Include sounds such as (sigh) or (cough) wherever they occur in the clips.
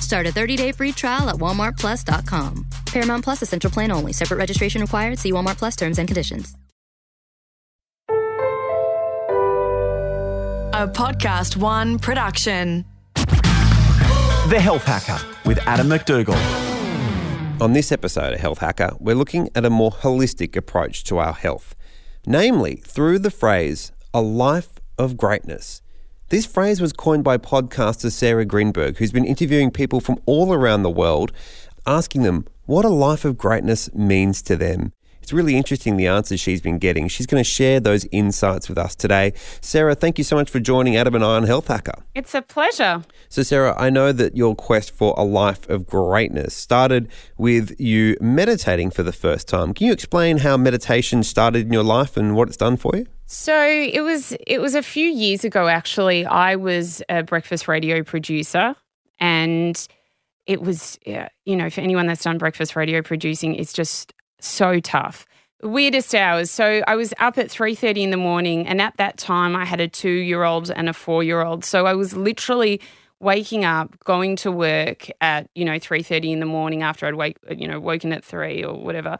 Start a 30-day free trial at walmartplus.com. Paramount Plus essential plan only. Separate registration required. See Walmart Plus terms and conditions. A Podcast One production. The Health Hacker with Adam McDougall. On this episode of Health Hacker, we're looking at a more holistic approach to our health, namely through the phrase, a life of greatness. This phrase was coined by podcaster Sarah Grynberg, who's been interviewing people from all around the world, asking them what a life of greatness means to them. It's really interesting the answers she's been getting. She's going to share those insights with us today. Sarah, thank you so much for joining Adam and I on Health Hacker. It's a pleasure. So, Sarah, I know that your quest for a life of greatness started with you meditating for the first time. Can you explain how meditation started in your life and what it's done for you? So it was it was a few years ago actually. I was a breakfast radio producer and it was you know for anyone that's done breakfast radio producing it's just so tough. Weirdest hours. So I was up at 3:30 in the morning and at that time I had a 2-year-old and a 4-year-old. So I was literally waking up, going to work at, you know, 3:30 in the morning after I'd wake, you know, woken at 3 or whatever.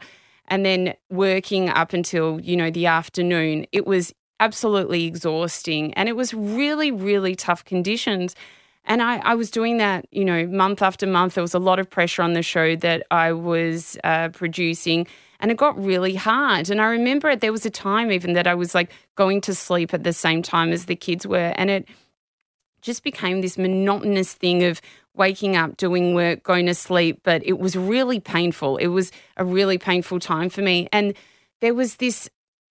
And then working up until, you know, the afternoon. It was absolutely exhausting and it was really really tough conditions. And I, I, was doing that, you know, month after month. There was a lot of pressure on the show that I was uh, producing, and it got really hard. And I remember there was a time even that I was like going to sleep at the same time as the kids were, and it just became this monotonous thing of waking up, doing work, going to sleep. But it was really painful. It was a really painful time for me, and there was this,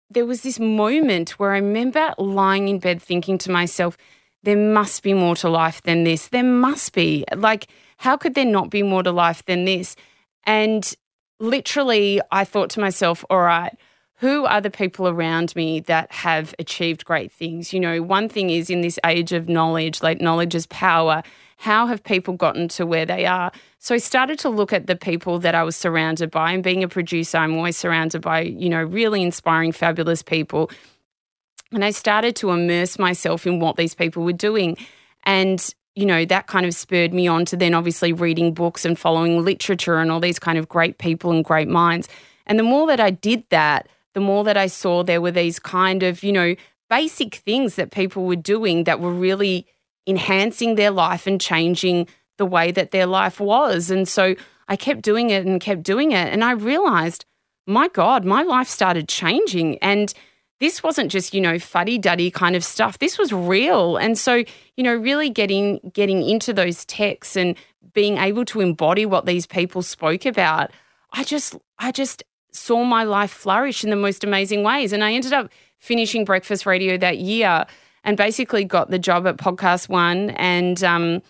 there was this moment where I remember lying in bed thinking to myself there must be more to life than this. There must be. Like, how could there not be more to life than this? And literally, I thought to myself, all right, who are the people around me that have achieved great things? You know, one thing is in this age of knowledge, like knowledge is power. How have people gotten to where they are? So I started to look at the people that I was surrounded by. And being a producer, I'm always surrounded by, you know, really inspiring, fabulous people and I started to immerse myself in what these people were doing. And, you know, that kind of spurred me on to then obviously reading books and following literature and all these kind of great people and great minds. And the more that I did that, the more that I saw there were these kind of, you know, basic things that people were doing that were really enhancing their life and changing the way that their life was. And so I kept doing it and kept doing it. And I realized, my God, my life started changing. And this wasn't just you know fuddy duddy kind of stuff this was real and so you know really getting getting into those texts and being able to embody what these people spoke about i just i just saw my life flourish in the most amazing ways and i ended up finishing breakfast radio that year and basically got the job at podcast one and um,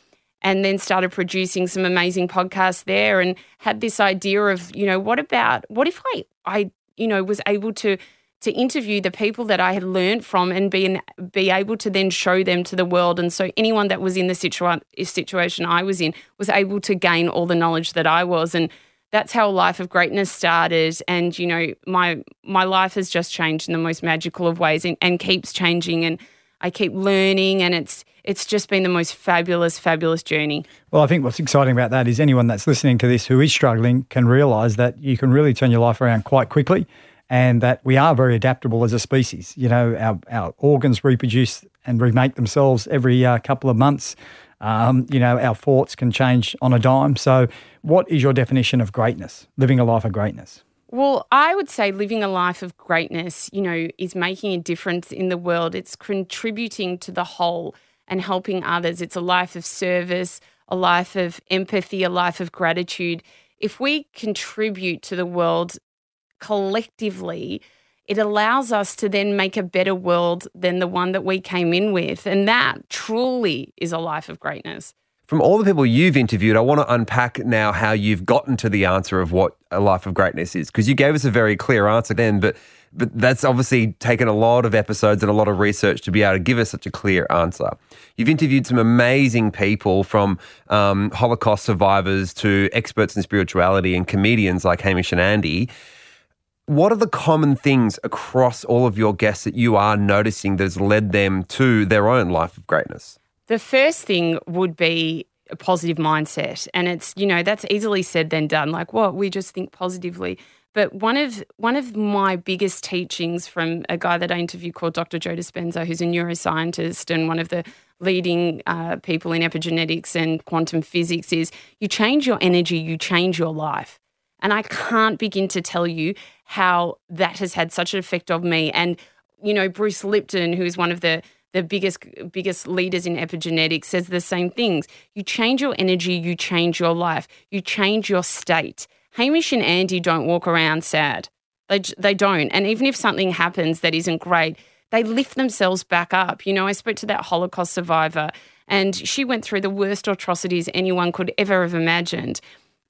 and then started producing some amazing podcasts there and had this idea of you know what about what if i i you know was able to to interview the people that I had learned from and be, in, be able to then show them to the world. And so anyone that was in the situa- situation I was in was able to gain all the knowledge that I was. And that's how a Life of Greatness started. And, you know, my my life has just changed in the most magical of ways and, and keeps changing. And I keep learning and it's it's just been the most fabulous, fabulous journey. Well, I think what's exciting about that is anyone that's listening to this who is struggling can realise that you can really turn your life around quite quickly and that we are very adaptable as a species. You know, our, our organs reproduce and remake themselves every uh, couple of months. Um, you know, our thoughts can change on a dime. So, what is your definition of greatness, living a life of greatness? Well, I would say living a life of greatness, you know, is making a difference in the world. It's contributing to the whole and helping others. It's a life of service, a life of empathy, a life of gratitude. If we contribute to the world collectively, it allows us to then make a better world than the one that we came in with. And that truly is a life of greatness. From all the people you've interviewed, I want to unpack now how you've gotten to the answer of what a life of greatness is, because you gave us a very clear answer then, but but that's obviously taken a lot of episodes and a lot of research to be able to give us such a clear answer. You've interviewed some amazing people from um, Holocaust survivors to experts in spirituality and comedians like Hamish and Andy. What are the common things across all of your guests that you are noticing that has led them to their own life of greatness? The first thing would be a positive mindset. And it's, you know, that's easily said than done. Like, what? We just think positively. But one of one of my biggest teachings from a guy that I interviewed called Dr. Joe Dispenza, who's a neuroscientist and one of the leading uh, people in epigenetics and quantum physics, is you change your energy, you change your life. And I can't begin to tell you how that has had such an effect on me. And you know, Bruce Lipton, who is one of the the biggest biggest leaders in epigenetics says the same things. You change your energy, you change your life, you change your state. Hamish and Andy don't walk around sad. They they don't. And even if something happens that isn't great, they lift themselves back up. You know, I spoke to that Holocaust survivor and she went through the worst atrocities anyone could ever have imagined.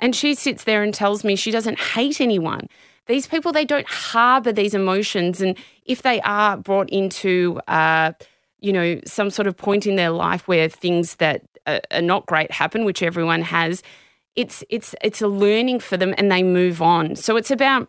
And she sits there and tells me she doesn't hate anyone. These people, they don't harbor these emotions. And if they are brought into uh, you know, some sort of point in their life where things that are, are not great happen, which everyone has, it's it's it's a learning for them and they move on. So it's about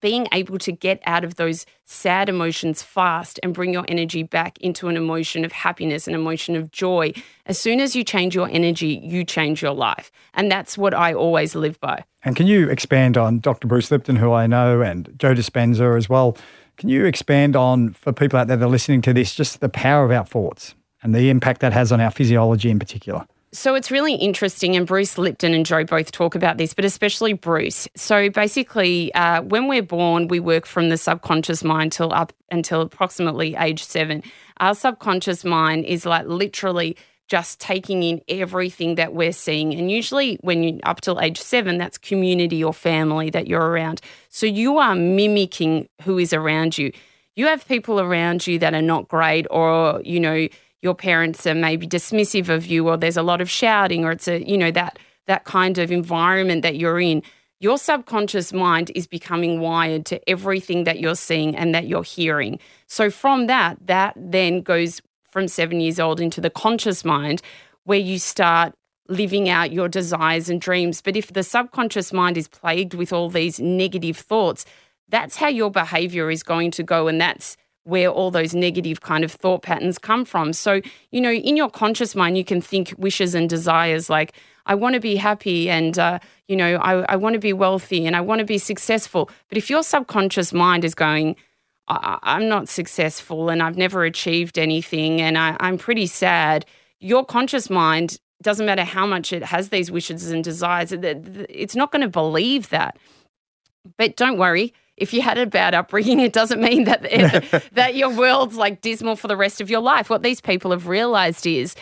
being able to get out of those sad emotions fast and bring your energy back into an emotion of happiness, an emotion of joy. As soon as you change your energy, you change your life. And that's what I always live by. And can you expand on Dr. Bruce Lipton, who I know, and Joe Dispenza as well? Can you expand on, for people out there that are listening to this, just the power of our thoughts and the impact that has on our physiology in particular? So it's really interesting, and Bruce Lipton and Joe both talk about this, but especially Bruce. So basically, uh, when we're born, we work from the subconscious mind till up until approximately age seven. Our subconscious mind is like literally just taking in everything that we're seeing. And usually, when you're up till age seven, that's community or family that you're around. So you are mimicking who is around you. You have people around you that are not great, or you know, your parents are maybe dismissive of you, or there's a lot of shouting, or it's a you know that that kind of environment that you're in. Your subconscious mind is becoming wired to everything that you're seeing and that you're hearing. So, from that, that then goes from seven years old into the conscious mind, where you start living out your desires and dreams. But if the subconscious mind is plagued with all these negative thoughts, that's how your behavior is going to go. And that's where all those negative kind of thought patterns come from. So, you know, in your conscious mind, you can think wishes and desires like, I want to be happy and, uh, you know, I, I want to be wealthy and I want to be successful. But if your subconscious mind is going, I, am not successful and I've never achieved anything and I, I'm pretty sad. Your conscious mind doesn't matter how much it has these wishes and desires, it's not going to believe that. But don't worry, if you had a bad upbringing, it doesn't mean (laughs) that that your world's like dismal for the rest of your life. What these people have realized is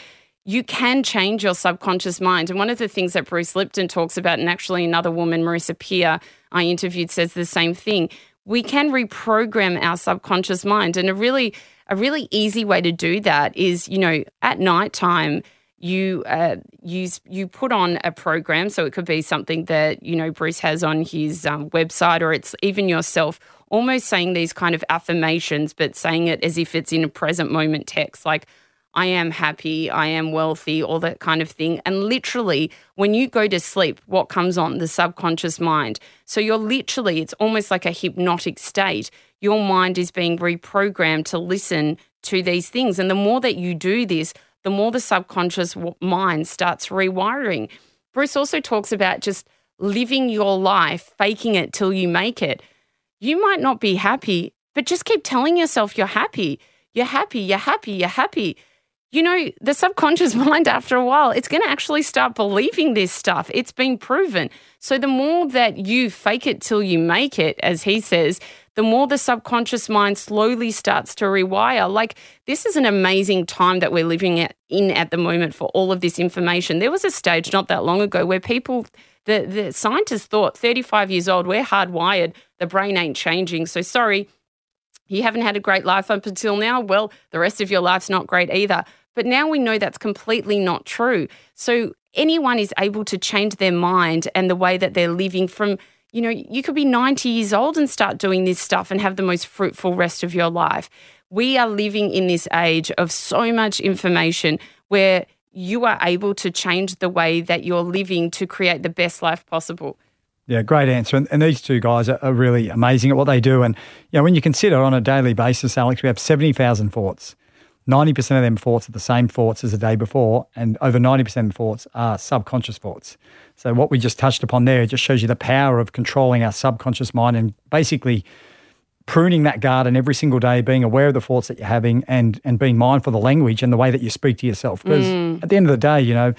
you can change your subconscious mind. And one of the things that Bruce Lipton talks about, and actually another woman, Marissa Peer, I interviewed, says the same thing we can reprogram our subconscious mind. And a really, a really easy way to do that is, you know, at night time, you uh, use you put on a program. So it could be something that you know Bruce has on his um, website, or it's even yourself, almost saying these kind of affirmations, but saying it as if it's in a present moment text, like I am happy, I am wealthy, all that kind of thing. And literally, when you go to sleep, what comes on? The subconscious mind. So you're literally, it's almost like a hypnotic state. Your mind is being reprogrammed to listen to these things. And the more that you do this, the more the subconscious mind starts rewiring. Bruce also talks about just living your life, faking it till you make it. You might not be happy, but just keep telling yourself you're happy. You're happy, you're happy, you're happy you know, the subconscious (laughs) mind, after a while, it's going to actually start believing this stuff. It's been proven. So the more that you fake it till you make it, as he says, the more the subconscious mind slowly starts to rewire. Like, this is an amazing time that we're living in at the moment for all of this information. There was a stage not that long ago where people, the, the scientists thought 35 years old, we're hardwired, the brain ain't changing. So, sorry, you haven't had a great life up until now. Well, the rest of your life's not great either. But now we know that's completely not true. So, anyone is able to change their mind and the way that they're living from you know, you could be 90 years old and start doing this stuff and have the most fruitful rest of your life. We are living in this age of so much information where you are able to change the way that you're living to create the best life possible. Yeah, great answer. And, and these two guys are, are, really amazing at what they do. And, you know, when you consider on a daily basis, Alex, we have 70,000 thoughts. 90% of them thoughts are the same thoughts as the day before, and over 90% of thoughts are subconscious thoughts. So, what we just touched upon there just shows you the power of controlling our subconscious mind and basically pruning that garden every single day, being aware of the thoughts that you're having and, and being mindful of the language and the way that you speak to yourself. Because mm. at the end of the day, you know,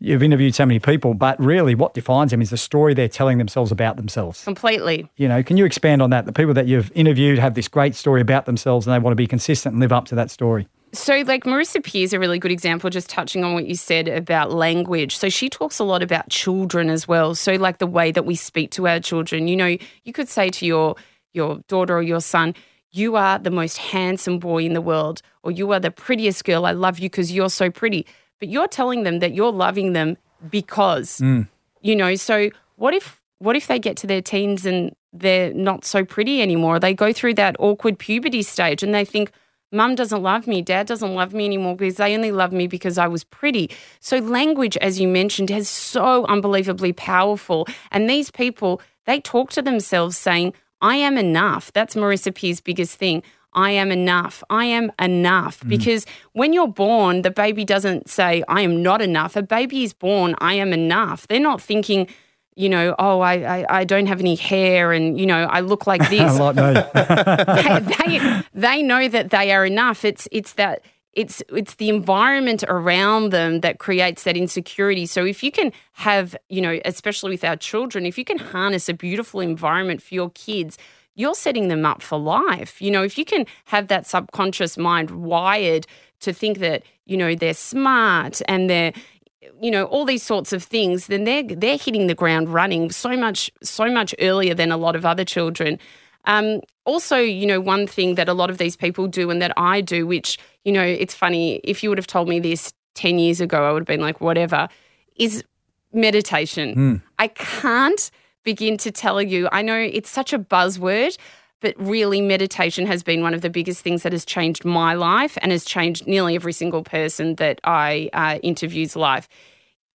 you've interviewed so many people, but really what defines them is the story they're telling themselves about themselves. Completely. You know, can you expand on that? The people that you've interviewed have this great story about themselves and they want to be consistent and live up to that story. So, like Marissa Peer is a really good example, just touching on what you said about language. So, she talks a lot about children as well. So, like the way that we speak to our children. You know, you could say to your your daughter or your son, "You are the most handsome boy in the world," or "You are the prettiest girl. I love you because you're so pretty." But you're telling them that you're loving them because, mm. you know. So, what if what if they get to their teens and they're not so pretty anymore? They go through that awkward puberty stage and they think Mum doesn't love me. Dad doesn't love me anymore because they only love me because I was pretty. So, language, as you mentioned, is so unbelievably powerful. And these people, they talk to themselves saying, I am enough. That's Marissa Peer's biggest thing. I am enough. I am enough. Mm. Because when you're born, the baby doesn't say, I am not enough. A baby is born, I am enough. They're not thinking, you know, oh, I, I, I, don't have any hair and, you know, I look like (laughs) this. (laughs) they, they, they know that they are enough. It's, it's that it's it's the environment around them that creates that insecurity so if you can have you know especially with our children if you can harness a beautiful environment for your kids you're setting them up for life you know if you can have that subconscious mind wired to think that you know they're smart and they're you know all these sorts of things then they're they're hitting the ground running so much so much earlier than a lot of other children um, also you know one thing that a lot of these people do and that i do which you know it's funny if you would have told me this 10 years ago i would have been like whatever is meditation mm. i can't begin to tell you i know it's such a buzzword but really, meditation has been one of the biggest things that has changed my life and has changed nearly every single person that I uh, interview's life.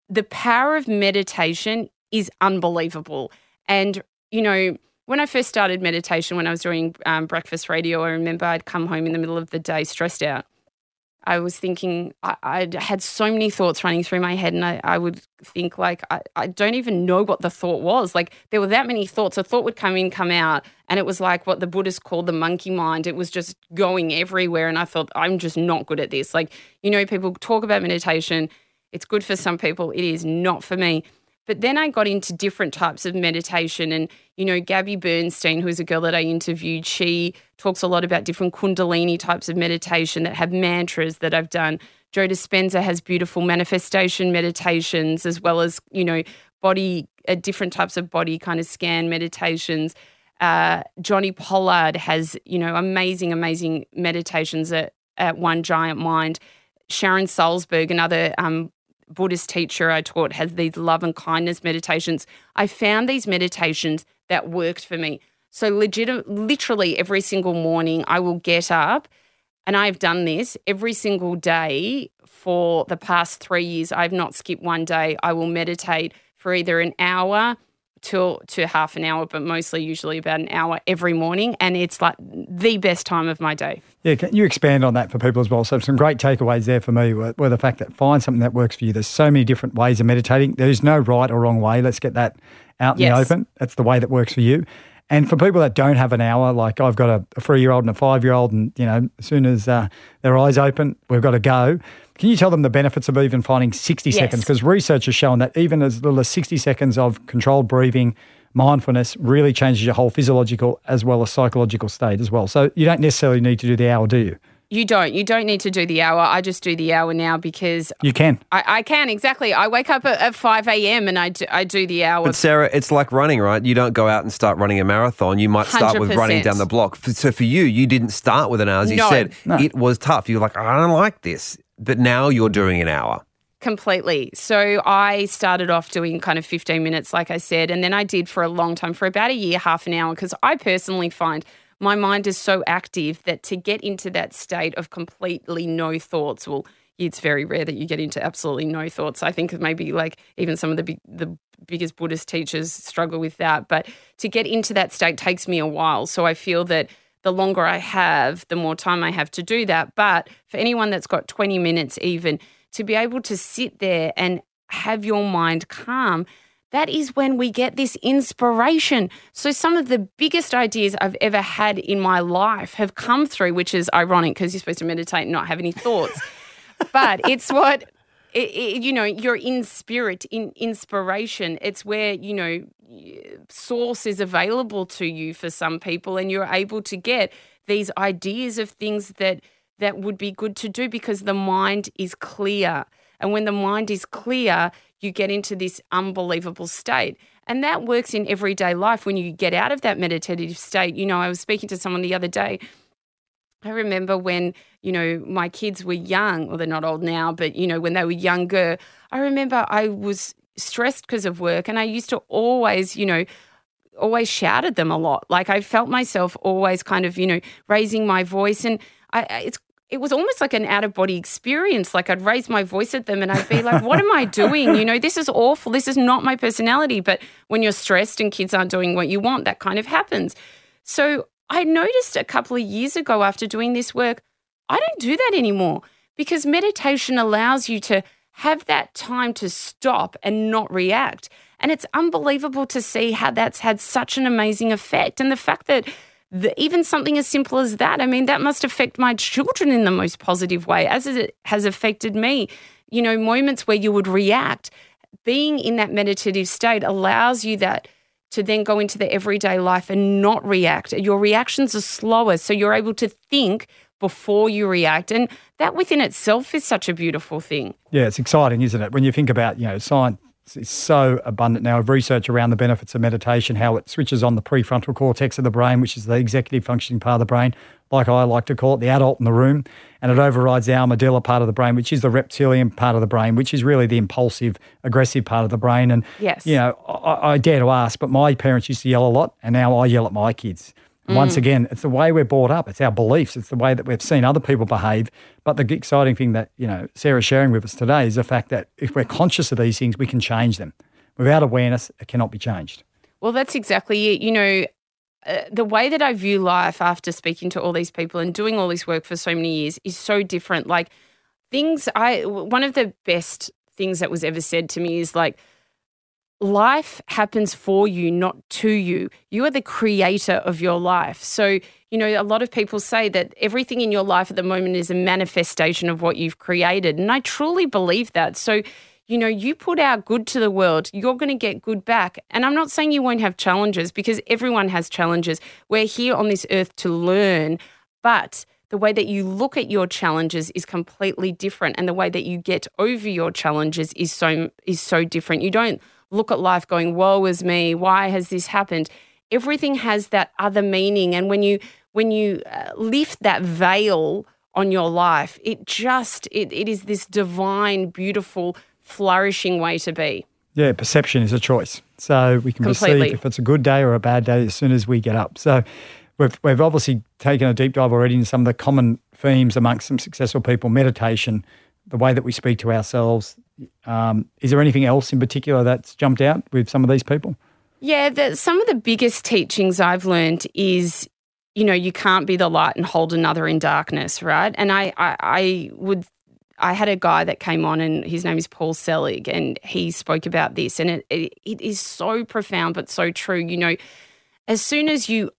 The power of meditation is unbelievable. And, you know, when I first started meditation, when I was doing um, breakfast radio, I remember I'd come home in the middle of the day stressed out. I was thinking, I, I had so many thoughts running through my head, and I, I would think, like, I, I don't even know what the thought was. Like, there were that many thoughts. A thought would come in, come out, and it was like what the Buddhists called the monkey mind. It was just going everywhere. And I thought, I'm just not good at this. Like, you know, people talk about meditation, it's good for some people, it is not for me. But then I got into different types of meditation. And, you know, Gabby Bernstein, who is a girl that I interviewed, she talks a lot about different Kundalini types of meditation that have mantras that I've done. Joe Dispenza has beautiful manifestation meditations, as well as, you know, body, uh, different types of body kind of scan meditations. Uh, Jonni Pollard has, you know, amazing, amazing meditations at, at One Giant Mind. Sharon Salzberg, another um, Buddhist teacher I taught has these love and kindness meditations. I found these meditations that worked for me. So legit, literally every single morning I will get up and I've done this every single day for the past 3 years. I've not skipped one day. I will meditate for either an hour to to half an hour, but mostly usually about an hour every morning, and it's like the best time of my day. Yeah, can you expand on that for people as well? So some great takeaways there for me were, were the fact that find something that works for you. There's so many different ways of meditating. There's no right or wrong way. Let's get that out in yes. the open. That's the way that works for you. And for people that don't have an hour, like I've got a, a three year old and a five year old, and you know, as soon as uh, their eyes open, we've got to go. Can you tell them the benefits of even finding 60 Yes. seconds? Because research has shown that even as little as 60 seconds of controlled breathing, mindfulness really changes your whole physiological as well as psychological state as well. So you don't necessarily need to do the hour, do you? You don't. You don't need to do the hour. I just do the hour now because You can. I, I can exactly. I wake up at, at five a.m. and I do, I do the hour. But Sarah, it's like running, right? You don't go out and start running a marathon. You might start with running down the block. So for you, you didn't start with an hour. As you No. said, No. it was tough. You were like, I don't like this. But now you're doing an hour. Completely. So I started off doing kind of 15 minutes, like I said, and then I did for a long time, for about a year, half an hour, because I personally find my mind is so active that to get into that state of completely no thoughts, well, it's very rare that you get into absolutely no thoughts. I think maybe like even some of the big, the biggest Buddhist teachers struggle with that, but to get into that state takes me a while. So I feel that the longer I have, the more time I have to do that. But for anyone that's got 20 minutes even, to be able to sit there and have your mind calm, that is when we get this inspiration. So, some of the biggest ideas I've ever had in my life have come through, which is ironic because you're supposed to meditate and not have any thoughts. (laughs) but it's what, it, it- you know, you're in spirit, in inspiration. It's where, you know, source is available to you for some people and you're able to get these ideas of things that that would be good to do because the mind is clear. And when the mind is clear you get into this unbelievable state. And that works in everyday life. When you get out of that meditative state you know i was speaking to someone the other day I remember when, you know, my kids were young, well, they're not old now, but, you know, when they were younger, I remember I was stressed because of work and I used to always, you know, always shout at them a lot. Like I felt myself always kind of, you know, raising my voice and I- it's, it was almost like an out of body experience. Like I'd raise my voice at them and I'd be like, what am I doing? You know, this is awful. This is not my personality. But when you're stressed and kids aren't doing what you want, that kind of happens. So I noticed a couple of years ago after doing this work, I don't do that anymore because meditation allows you to have that time to stop and not react. And it's unbelievable to see how that's had such an amazing effect. And the fact that the, even something as simple as that, I mean, that must affect my children in the most positive way, as it has affected me. You know, moments where you would react, being in that meditative state allows you that to then go into the everyday life and not react. Your reactions are slower, so you're able to think before you react. And that within itself is such a beautiful thing. Yeah, it's exciting, isn't it? When you think about, you know, science is so abundant now of research around the benefits of meditation, how it switches on the prefrontal cortex of the brain, which is the executive functioning part of the brain, like I like to call it, the adult in the room, and it overrides the armadillo part of the brain, which is the reptilian part of the brain, which is really the impulsive, aggressive part of the brain. And, Yes. you know, I, I dare to ask, but my parents used to yell a lot, and now I yell at my kids. And Once again, it's the way we're brought up. It's our beliefs. It's the way that we've seen other people behave. But the exciting thing that you know Sarah's sharing with us today is the fact that if we're conscious of these things, we can change them. Without awareness, it cannot be changed. Well, that's exactly it. You know, uh, the way that I view life after speaking to all these people and doing all this work for so many years is so different. Like things, I one of the best things that was ever said to me is like, life happens for you, not to you. You are the creator of your life. So, you know, a lot of people say that everything in your life at the moment is a manifestation of what you've created. And I truly believe that. So, you know, you put out good to the world, you're going to get good back. And I'm not saying you won't have challenges because everyone has challenges. We're here on this earth to learn, but the way that you look at your challenges is completely different and the way that you get over your challenges is so is so different. You don't look at life going, "Woe is me, why has this happened?" Everything has that other meaning and when you when you uh, lift that veil on your life, it just it, it is this divine, beautiful, flourishing way to be. Yeah, perception is a choice. So we can Completely. perceive if it's a good day or a bad day as soon as we get up. So we've, we've obviously taken a deep dive already into some of the common themes amongst some successful people meditation, the way that we speak to ourselves. Um, is there anything else in particular that's jumped out with some of these people? Yeah, the, some of the biggest teachings I've learned is, you know, you can't be the light and hold another in darkness, right? And I, I, I would, I had a guy that came on, and his name is Paul Selig, and he spoke about this, and it, it, it is so profound but so true. You know, as soon as you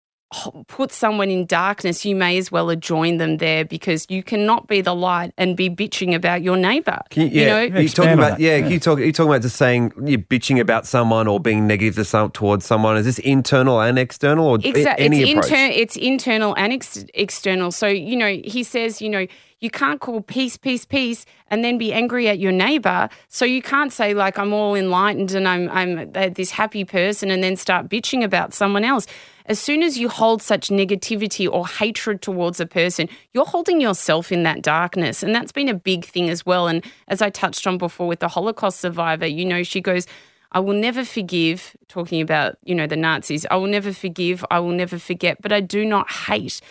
put someone in darkness, you may as well have joined them there because you cannot be the light and be bitching about your neighbour. You, yeah, you know, are you talking about yeah, yeah. You talk, are you talking about just saying you're bitching about someone or being negative to some, towards someone? Is this internal and external or Exa- any it's, approach? inter- it's internal and ex- external. So, you know, he says, you know, you can't call peace, peace, peace, and then be angry at your neighbor. So you can't say like I'm all enlightened and I'm I'm uh, this happy person, and then start bitching about someone else. As soon as you hold such negativity or hatred towards a person, you're holding yourself in that darkness, and that's been a big thing as well. And as I touched on before with the Holocaust survivor, you know, she goes. I will never forgive, talking about, you know, the Nazis. I will never forgive. I will never forget, but I do not hate.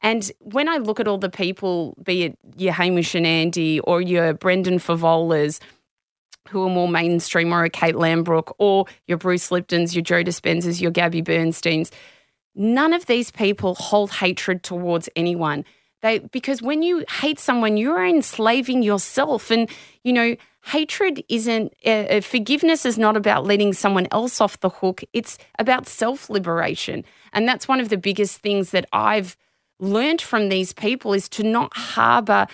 And when I look at all the people, be it your Hamish and Andy or your Brendan Fevolas, who are more mainstream, or a Kate Langbroek, or your Bruce Liptons, your Joe Dispenzas, your Gabby Bernsteins, none of these people hold hatred towards anyone. They because when you hate someone, you're enslaving yourself, and you know hatred isn't uh, uh, forgiveness is not about letting someone else off the hook. It's about self liberation, and that's one of the biggest things that I've learned from these people is to not harbor,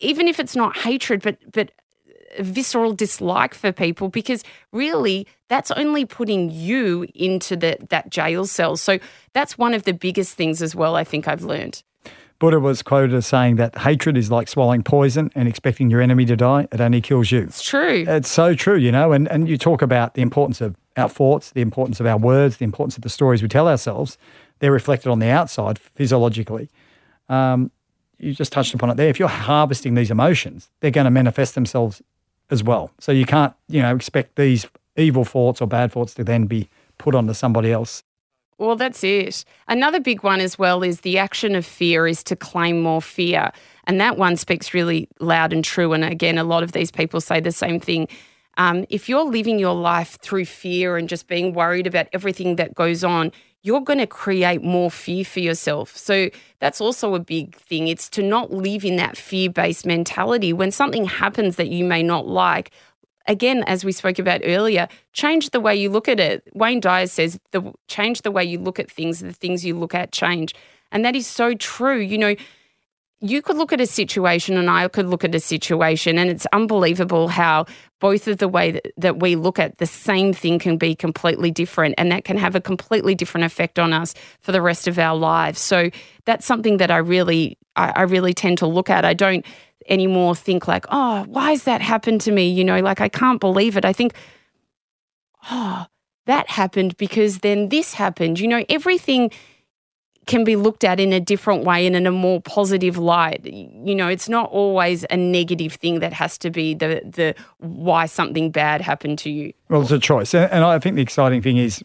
even if it's not hatred, but but visceral dislike for people because really that's only putting you into the, that jail cell. So that's one of the biggest things as well, I think I've learned. Buddha was quoted as saying that hatred is like swallowing poison and expecting your enemy to die. It only kills you. It's true. It's so true, you know, and, and you talk about the importance of our thoughts, the importance of our words, the importance of the stories we tell ourselves. They're reflected on the outside physiologically. Um, you just touched upon it there. If you're harvesting these emotions, they're going to manifest themselves as well. So you can't, you know, expect these evil thoughts or bad thoughts to then be put onto somebody else. Well, that's it. Another big one as well is the action of fear is to claim more fear. And that one speaks really loud and true. And again, a lot of these people say the same thing. Um, if you're living your life through fear and just being worried about everything that goes on, you're going to create more fear for yourself. So that's also a big thing. It's to not live in that fear based mentality. When something happens that you may not like, again, as we spoke about earlier, change the way you look at it. Wayne Dyer says, the, change the way you look at things, the things you look at change. And that is so true. You know, you could look at a situation and I could look at a situation, and it's unbelievable how both of the way that, that we look at the same thing can be completely different, and that can have a completely different effect on us for the rest of our lives. So that's something that I really, I, I really tend to look at. I don't anymore think like, oh, why has that happened to me? You know, like I can't believe it. I think, oh, that happened because then this happened. You know, everything can be looked at in a different way and in a more positive light. You know, it's not always a negative thing that has to be the the why something bad happened to you. Well, it's a choice. And I think the exciting thing is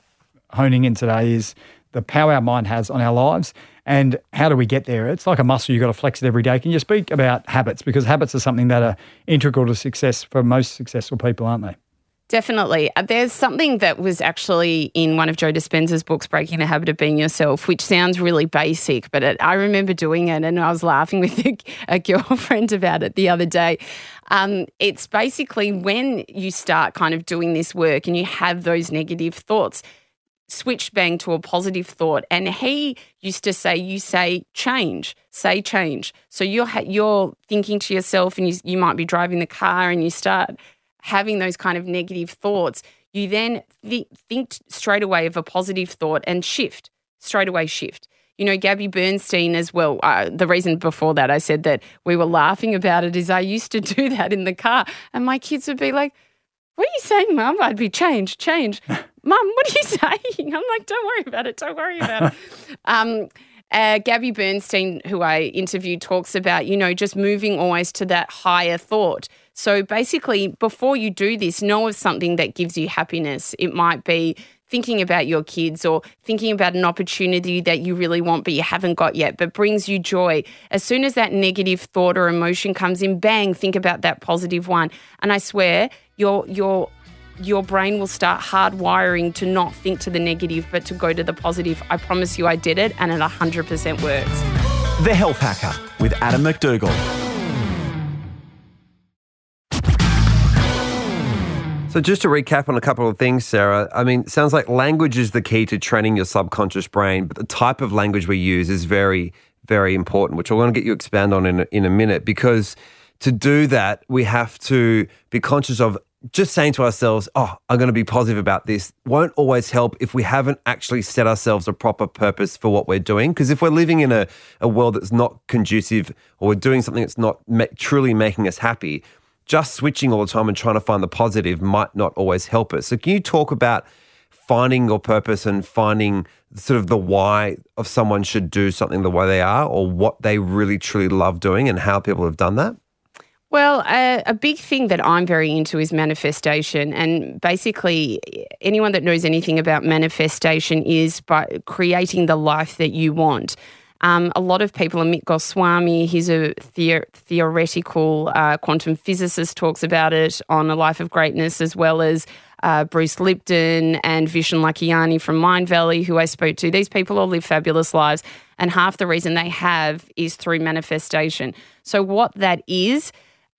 honing in today is the power our mind has on our lives and how do we get there? It's like a muscle, you've got to flex it every day. Can you speak about habits? Because habits are something that are integral to success for most successful people, aren't they? Definitely. Uh, There's something that was actually in one of Joe Dispenza's books, Breaking the Habit of Being Yourself, which sounds really basic, but it, I remember doing it and I was laughing (laughs) with a, a girlfriend about it the other day. Um, it's basically when you start kind of doing this work and you have those negative thoughts, switch bang to a positive thought. And he used to say, "You say change, say change." So you're you're thinking to yourself, and you you might be driving the car, and you start having those kind of negative thoughts. You then th- think straight away of a positive thought and shift straight away. Shift. You know, Gabby Bernstein as well. Uh, the reason before that I said that we were laughing about it is I used to (laughs) do that in the car, and my kids would be like, what are you saying, Mum? I'd be change, change. (laughs) Mum, what are you (laughs) saying? I'm like, don't worry about it. Don't worry about it. Um, uh, Gabby Bernstein, who I interviewed, talks about, you know, just moving always to that higher thought. So basically, before you do this, know of something that gives you happiness. It might be thinking about your kids or thinking about an opportunity that you really want but you haven't got yet, but brings you joy. As soon as that negative thought or emotion comes in, bang, think about that positive one. And I swear, your your your brain will start hardwiring to not think to the negative but to go to the positive. I promise you I did it and it 100% works. The Health Hacker with Adam McDougall. So, just to recap on a couple of things, Sarah, I mean, sounds like language is the key to training your subconscious brain, but the type of language we use is very, very important, which I want to get you expand on in a, in a minute because to do that, we have to be conscious of just saying to ourselves, oh, I'm going to be positive about this won't always help if we haven't actually set ourselves a proper purpose for what we're doing. Because if we're living in a, a world that's not conducive or we're doing something that's not truly making us happy, just switching all the time and trying to find the positive might not always help us. So, can you talk about finding your purpose and finding sort of the why of someone should do something the way they are or what they really truly love doing and how people have done that? Well, a, a, big thing that I'm very into is manifestation. And basically, anyone that knows anything about manifestation is by creating the life that you want. Um, a lot of people, Amit Goswami, he's a the- theoretical uh, quantum physicist, talks about it on A Life of Greatness, as well as uh, Bruce Lipton and Vishen Lakhiani from Mind Valley, who I spoke to. These people all live fabulous lives, and half the reason they have is through manifestation. So, what that is,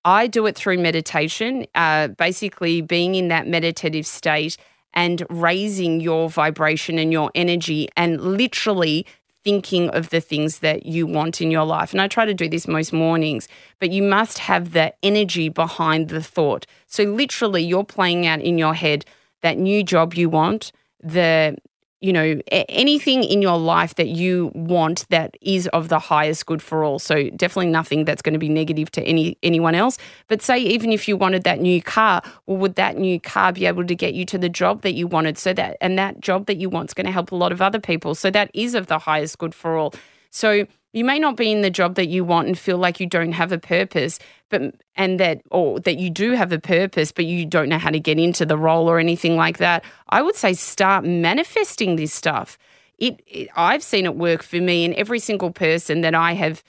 I do it through meditation, uh, basically being in that meditative state and raising your vibration and your energy and literally thinking of the things that you want in your life. And I try to do this most mornings, but you must have the energy behind the thought. So literally, you're playing out in your head that new job you want, the you know anything in your life that you want that is of the highest good for all. So definitely nothing that's going to be negative to any anyone else. But say even if you wanted that new car well would that new car be able to get you to the job that you wanted? So that and that job that you want is going to help a lot of other people. So that is of the highest good for all. So you may not be in the job that you want and feel like you don't have a purpose but and that or that you do have a purpose but you don't know how to get into the role or anything like that i would say start manifesting this stuff. It, it i've seen it work for me and every single person that i have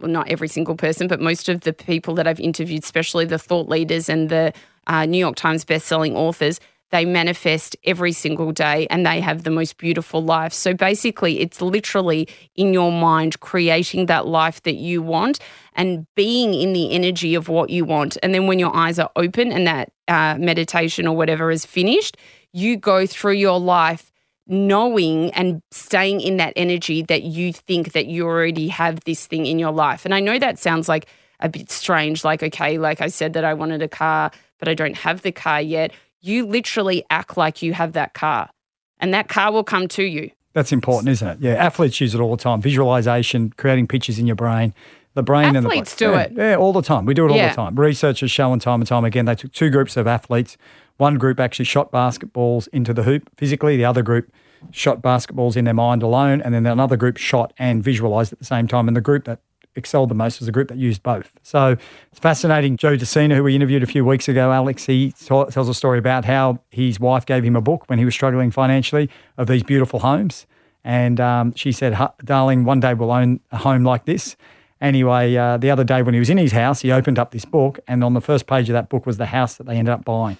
not every single person but most of the people that i've interviewed especially the thought leaders and the uh, new york times best-selling authors they manifest every single day and they have the most beautiful life. So basically, it's literally in your mind creating that life that you want and being in the energy of what you want. And then when your eyes are open and that uh, meditation or whatever is finished, you go through your life knowing and staying in that energy that you think that you already have this thing in your life. And I know that sounds like a bit strange, like, okay, like I said that I wanted a car, but I don't have the car yet you literally act like you have that car and that car will come to you. That's important, isn't it? Yeah, athletes use it all the time. Visualization, creating pictures in your brain. The brain athletes and the do yeah, it. Yeah, all the time. We do it all yeah. the time. Researchers showing time and time again. They took two groups of athletes. One group actually shot basketballs into the hoop physically. The other group shot basketballs in their mind alone, and then another group shot and visualized at the same time. And the group that excelled the most was the group that used both. So it's fascinating. Joe DeCina, who we interviewed a few weeks ago, Alex, he t- tells a story about how his wife gave him a book when he was struggling financially of these beautiful homes. And um, she said, darling, one day we'll own a home like this. Anyway, uh, the other day when he was in his house, he opened up this book, and on the first page of that book was the house that they ended up buying.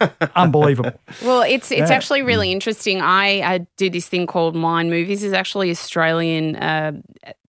(laughs) Unbelievable. Well, it's it's yeah. actually really interesting. I, I do this thing called Mind Movies. is actually Australian uh,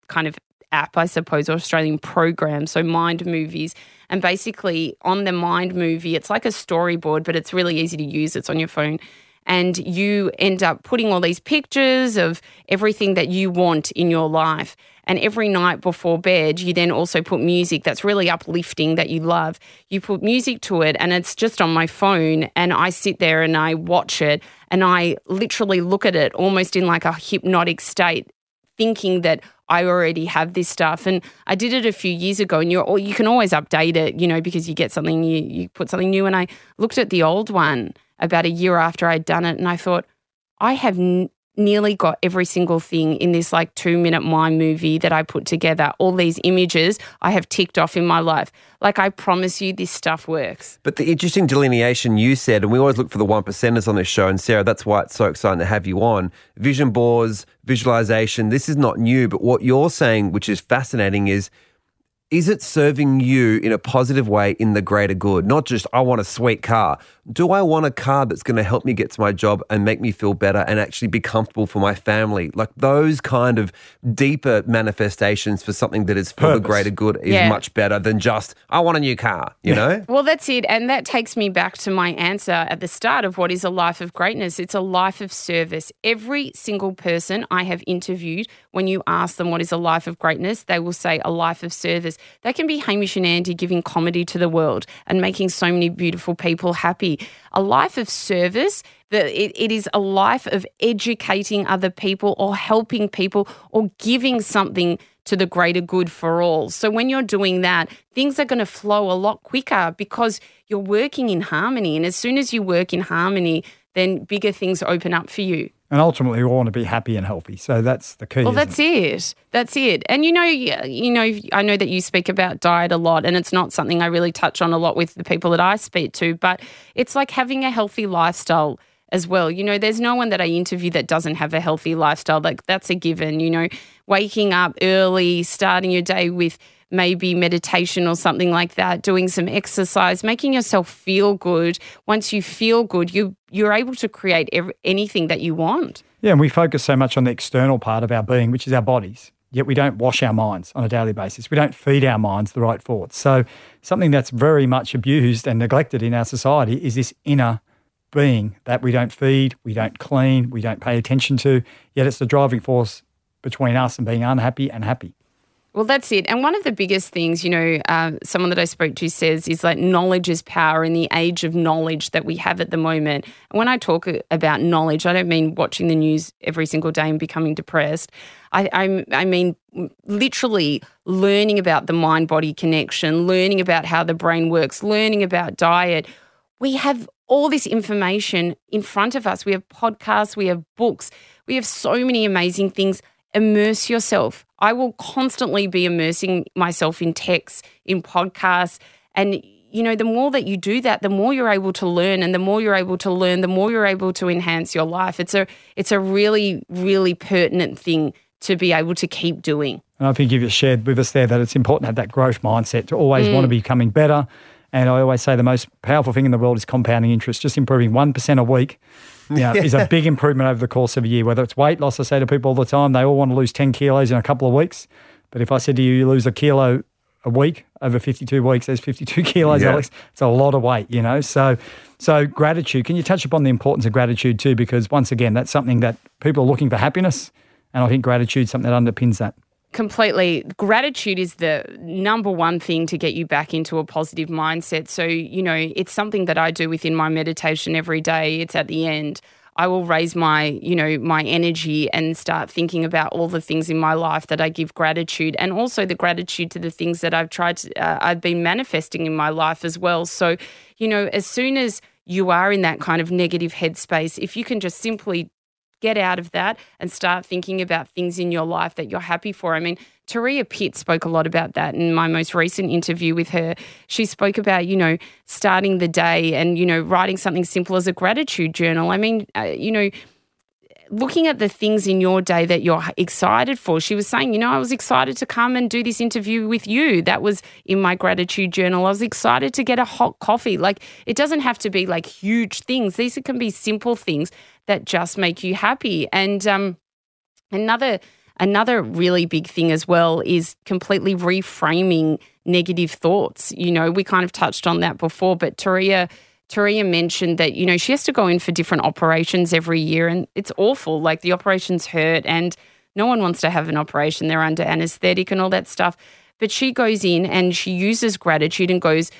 kind of app, I suppose, or Australian program. So Mind Movies. And basically, on the Mind Movie, it's like a storyboard, but it's really easy to use. It's on your phone. And you end up putting all these pictures of everything that you want in your life. And every night before bed, you then also put music that's really uplifting that you love. You put music to it, and it's just on my phone. And I sit there and I watch it, and I literally look at it almost in like a hypnotic state, thinking that I already have this stuff. And I did it a few years ago, and you're, you can always update it, you know, because you get something new, you put something new. And I looked at the old one about a year after I'd done it, and I thought, I have n- nearly got every single thing in this like two minute mind movie that I put together. All these images I have ticked off in my life. Like, I promise you, this stuff works. But the interesting delineation you said, and we always look for the one percenters on this show, and Sarah, that's why it's so exciting to have you on. Vision boards, visualization, this is not new, but what you're saying, which is fascinating, is is it serving you in a positive way in the greater good? Not just, I want a sweet car. Do I want a car that's going to help me get to my job and make me feel better and actually be comfortable for my family? Like those kind of deeper manifestations for something that is for the greater good is Yeah. much better than just, I want a new car, you know? (laughs) Well, that's it. And that takes me back to my answer at the start of what is a life of greatness. It's a life of service. Every single person I have interviewed, when you ask them what is a life of greatness, they will say a life of service. That can be Hamish and Andy giving comedy to the world and making so many beautiful people happy. A life of service, that it, it is a life of educating other people or helping people or giving something to the greater good for all. So when you're doing that, things are going to flow a lot quicker because you're working in harmony. And as soon as you work in harmony, then bigger things open up for you. And ultimately, we want to be happy and healthy. So that's the key. Well, that's it. That's it. And you know, you know, I know that you speak about diet a lot, and it's not something I really touch on a lot with the people that I speak to. But it's like having a healthy lifestyle as well. You know, there's no one that I interview that doesn't have a healthy lifestyle. Like that's a given. You know, waking up early, starting your day with maybe meditation or something like that, doing some exercise, making yourself feel good. Once you feel good, you you're able to create anything that you want. Yeah, and we focus so much on the external part of our being, which is our bodies. Yet we don't wash our minds on a daily basis. We don't feed our minds the right thoughts. So something that's very much abused and neglected in our society is this inner being that we don't feed, we don't clean, we don't pay attention to. Yet it's the driving force between us and being unhappy and happy. Well, that's it. And one of the biggest things, you know, uh, someone that I spoke to says is like knowledge is power in the age of knowledge that we have at the moment. And when I talk about knowledge, I don't mean watching the news every single day and becoming depressed. I, I, I mean literally learning about the mind body connection, learning about how the brain works, learning about diet. We have all this information in front of us. We have podcasts, we have books, we have so many amazing things. Immerse yourself. I will constantly be immersing myself in texts, in podcasts. And, you know, the more that you do that, the more you're able to learn. And the more you're able to learn, the more you're able to enhance your life. It's a it's a really, really pertinent thing to be able to keep doing. And I think you've shared with us there that it's important to have that growth mindset to always Mm. want to be becoming better. And I always say the most powerful thing in the world is compounding interest. Just improving 1% a week you know, (laughs) is a big improvement over the course of a year. Whether it's weight loss, I say to people all the time, they all want to lose 10 kilos in a couple of weeks. But if I said to you, you lose a kilo a week over 52 weeks, there's 52 kilos, Yeah. Alex. It's a lot of weight, you know. So, so gratitude. Can you touch upon the importance of gratitude too? Because once again, that's something that people are looking for happiness. And I think gratitude is something that underpins that. Completely. Gratitude is the number one thing to get you back into a positive mindset. So, you know, it's something that I do within my meditation every day. It's at the end. I will raise my, you know, my energy and start thinking about all the things in my life that I give gratitude and also the gratitude to the things that I've tried to, uh, I've been manifesting in my life as well. So, you know, as soon as you are in that kind of negative headspace, if you can just simply get out of that and start thinking about things in your life that you're happy for. I mean, Turia Pitt spoke a lot about that in my most recent interview with her. She spoke about, you know, starting the day and, you know, writing something simple as a gratitude journal. I mean, uh, you know, looking at the things in your day that you're excited for. She was saying, you know, I was excited to come and do this interview with you. That was in my gratitude journal. I was excited to get a hot coffee. Like, it doesn't have to be like huge things, these can be simple things that just make you happy. And um, another. Another really big thing as well is completely reframing negative thoughts. You know, we kind of touched on that before, but Turia Turia mentioned that, you know, she has to go in for different operations every year and it's awful. Like the operations hurt and no one wants to have an operation. They're under anesthetic and all that stuff. But she goes in and she uses gratitude and goes,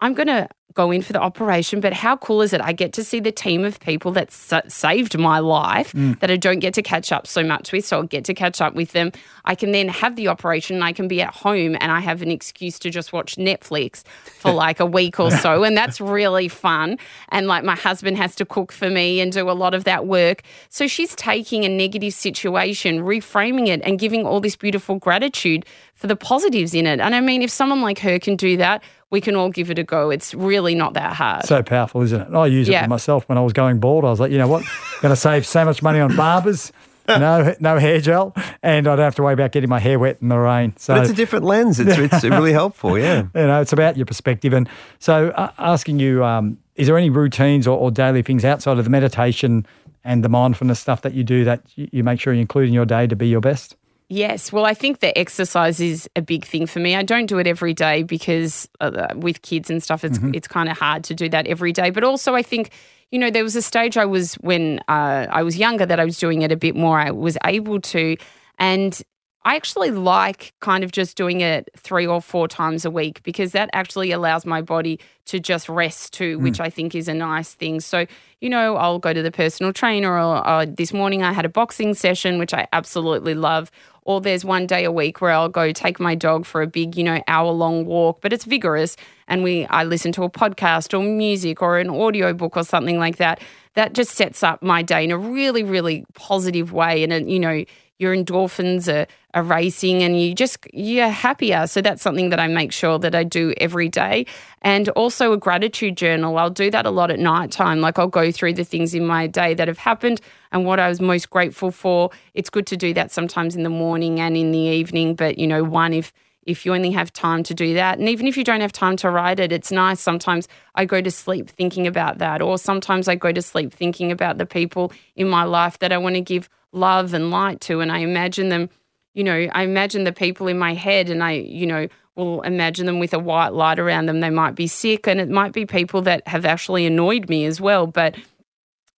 I'm going to go in for the operation, but how cool is it? I get to see the team of people that sa- saved my life mm. that I don't get to catch up so much with. So I'll get to catch up with them. I can then have the operation and I can be at home and I have an excuse to just watch Netflix for (laughs) like a week or so. And (laughs) that's really fun. And like my husband has to cook for me and do a lot of that work. So she's taking a negative situation, reframing it, and giving all this beautiful gratitude for the positives in it. And I mean, if someone like her can do that, we can all give it a go. It's really not that hard. So powerful, isn't it? And I use it Yeah. for myself when I was going bald. I was like, you know what? (laughs) going to save so much money on barbers. no no hair gel, and I don't have to worry about getting my hair wet in the rain. So But it's a different lens. It's, it's (laughs) really helpful, yeah. you know, it's about your perspective. And so, uh, asking you, um, is there any routines or, or daily things outside of the meditation and the mindfulness stuff that you do that you, you make sure you include in your day to be your best? Yes, well, I think the exercise is a big thing for me. I don't do it every day because uh, with kids and stuff, it's it's kind of hard to do that every day. But also, I think you know there was a stage I was when uh, I was younger that I was doing it a bit more. I was able to, and I actually like kind of just doing it three or four times a week because that actually allows my body to just rest too, which I think is a nice thing. So, you know, I'll go to the personal trainer, or uh, this morning I had a boxing session, which I absolutely love. Or there's one day a week where I'll go take my dog for a big, you know, hour long walk, but it's vigorous. And we, I listen to a podcast or music or an audio book or something like that. That just sets up my day in a really, really positive way. And, it, you know, your endorphins are, are racing and you just you're happier. So that's something that i make sure that i do every day. And also a gratitude journal. I'll do that a lot at night time. Like i'll go through the things in my day that have happened and what i was most grateful for. It's good to do that sometimes in the morning and in the evening but you know one if if you only have time to do that. And even if you don't have time to write it, it's nice. Sometimes I go to sleep thinking about that, or sometimes I go to sleep thinking about the people in my life that I want to give love and light to. And I imagine them, you know, I imagine the people in my head and I, you know, will imagine them with a white light around them. They might be sick and it might be people that have actually annoyed me as well. But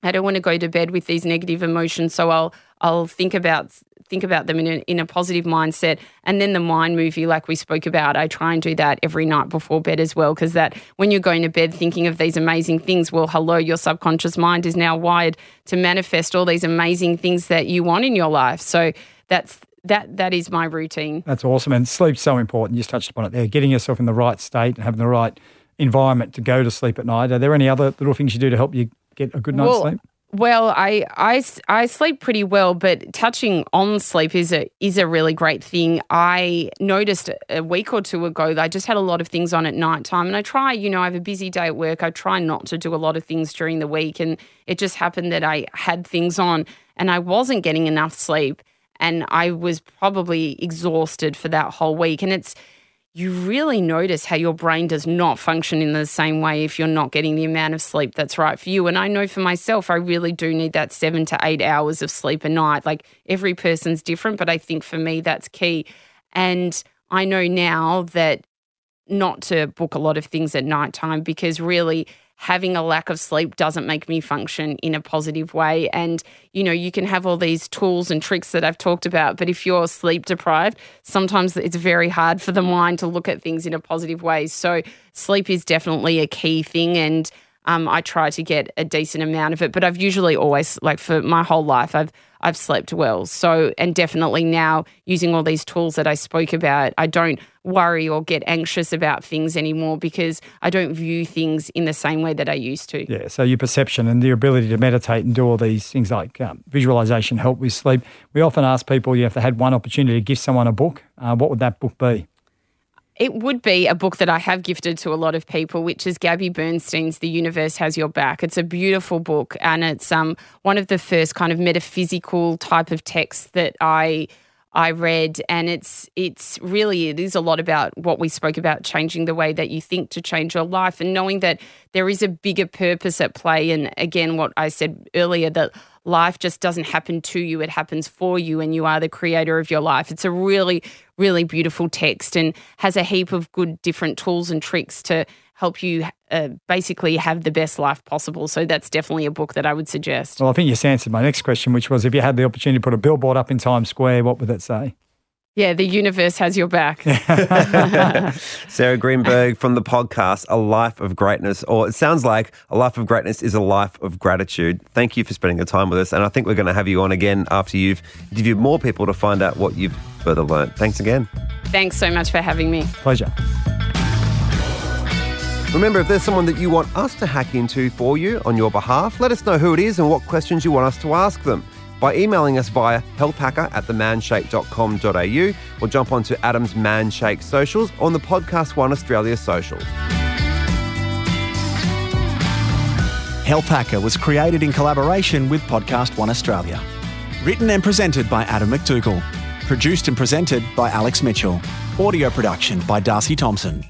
I don't want to go to bed with these negative emotions, so I'll I'll think about think about them in a, in a positive mindset. And then the mind movie, like we spoke about, I try and do that every night before bed as well, because that when you're going to bed thinking of these amazing things, well, hello, your subconscious mind is now wired to manifest all these amazing things that you want in your life. So that's that that is my routine. That's awesome. And sleep's so important. You just touched upon it there. Getting yourself in the right state and having the right environment to go to sleep at night. Are there any other little things you do to help you get a good night's Well, sleep? Well, I, I, I sleep pretty well, but touching on sleep is a is a really great thing. I noticed a week or two ago that I just had a lot of things on at night time, and I try, you know, I have a busy day at work. I try not to do a lot of things during the week, and it just happened that I had things on, and I wasn't getting enough sleep, and I was probably exhausted for that whole week, and it's you really notice how your brain does not function in the same way if you're not getting the amount of sleep that's right for you. And I know for myself, I really do need that seven to eight hours of sleep a night. Like every person's different, but I think for me, that's key. And I know now that not to book a lot of things at nighttime because really having a lack of sleep doesn't make me function in a positive way. And, you know, you can have all these tools and tricks that I've talked about, but if you're sleep deprived, sometimes it's very hard for the mind to look at things in a positive way. So, sleep is definitely a key thing. And, um, I try to get a decent amount of it, but I've usually always, like for my whole life, I've I've slept well. So, and definitely now using all these tools that I spoke about, I don't worry or get anxious about things anymore because I don't view things in the same way that I used to. Yeah, so your perception and the ability to meditate and do all these things like um, visualization help with sleep. We often ask people, you know, if they had one opportunity to give someone a book, uh, what would that book be? It would be a book that I have gifted to a lot of people, which is Gabby Bernstein's The Universe Has Your Back. It's a beautiful book and it's um, one of the first kind of metaphysical type of texts that I I read and it's it's really it is a lot about what we spoke about changing the way that you think to change your life and knowing that there is a bigger purpose at play. And again what I said earlier that life just doesn't happen to you it happens for you and you are the creator of your life. It's a really really beautiful text and has a heap of good different tools and tricks to help you uh, basically have the best life possible so that's definitely a book that I would suggest Well, I think you just answered my next question, which was if you had the opportunity to put a billboard up in Times Square, what would that say? yeah the universe has your back (laughs) (laughs) Sarah Grynberg from the podcast A Life of Greatness, or it sounds like A Life of Greatness is a life of gratitude. Thank you for spending the time with us, and I think we're going to have you on again after you've interviewed more people to find out what you've further learned. Thanks again. thanks so much for having me Pleasure. Remember, if there's someone that you want us to hack into for you on your behalf, let us know who it is and what questions you want us to ask them by emailing us via healthhacker at themanshake.com.au or jump onto Adam's Manshake socials on the Podcast One Australia socials. Health Hacker was created in collaboration with Podcast One Australia. Written and presented by Adam MacDougall. Produced and presented by Alex Mitchell. Audio production by Darcy Thompson.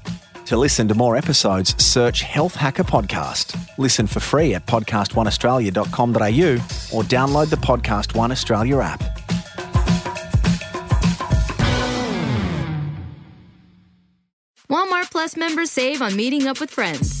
To listen to more episodes, search Health Hacker Podcast. Listen for free at podcastoneaustralia.com.au or download the Podcast One Australia app. Walmart Plus members save on meeting up with friends.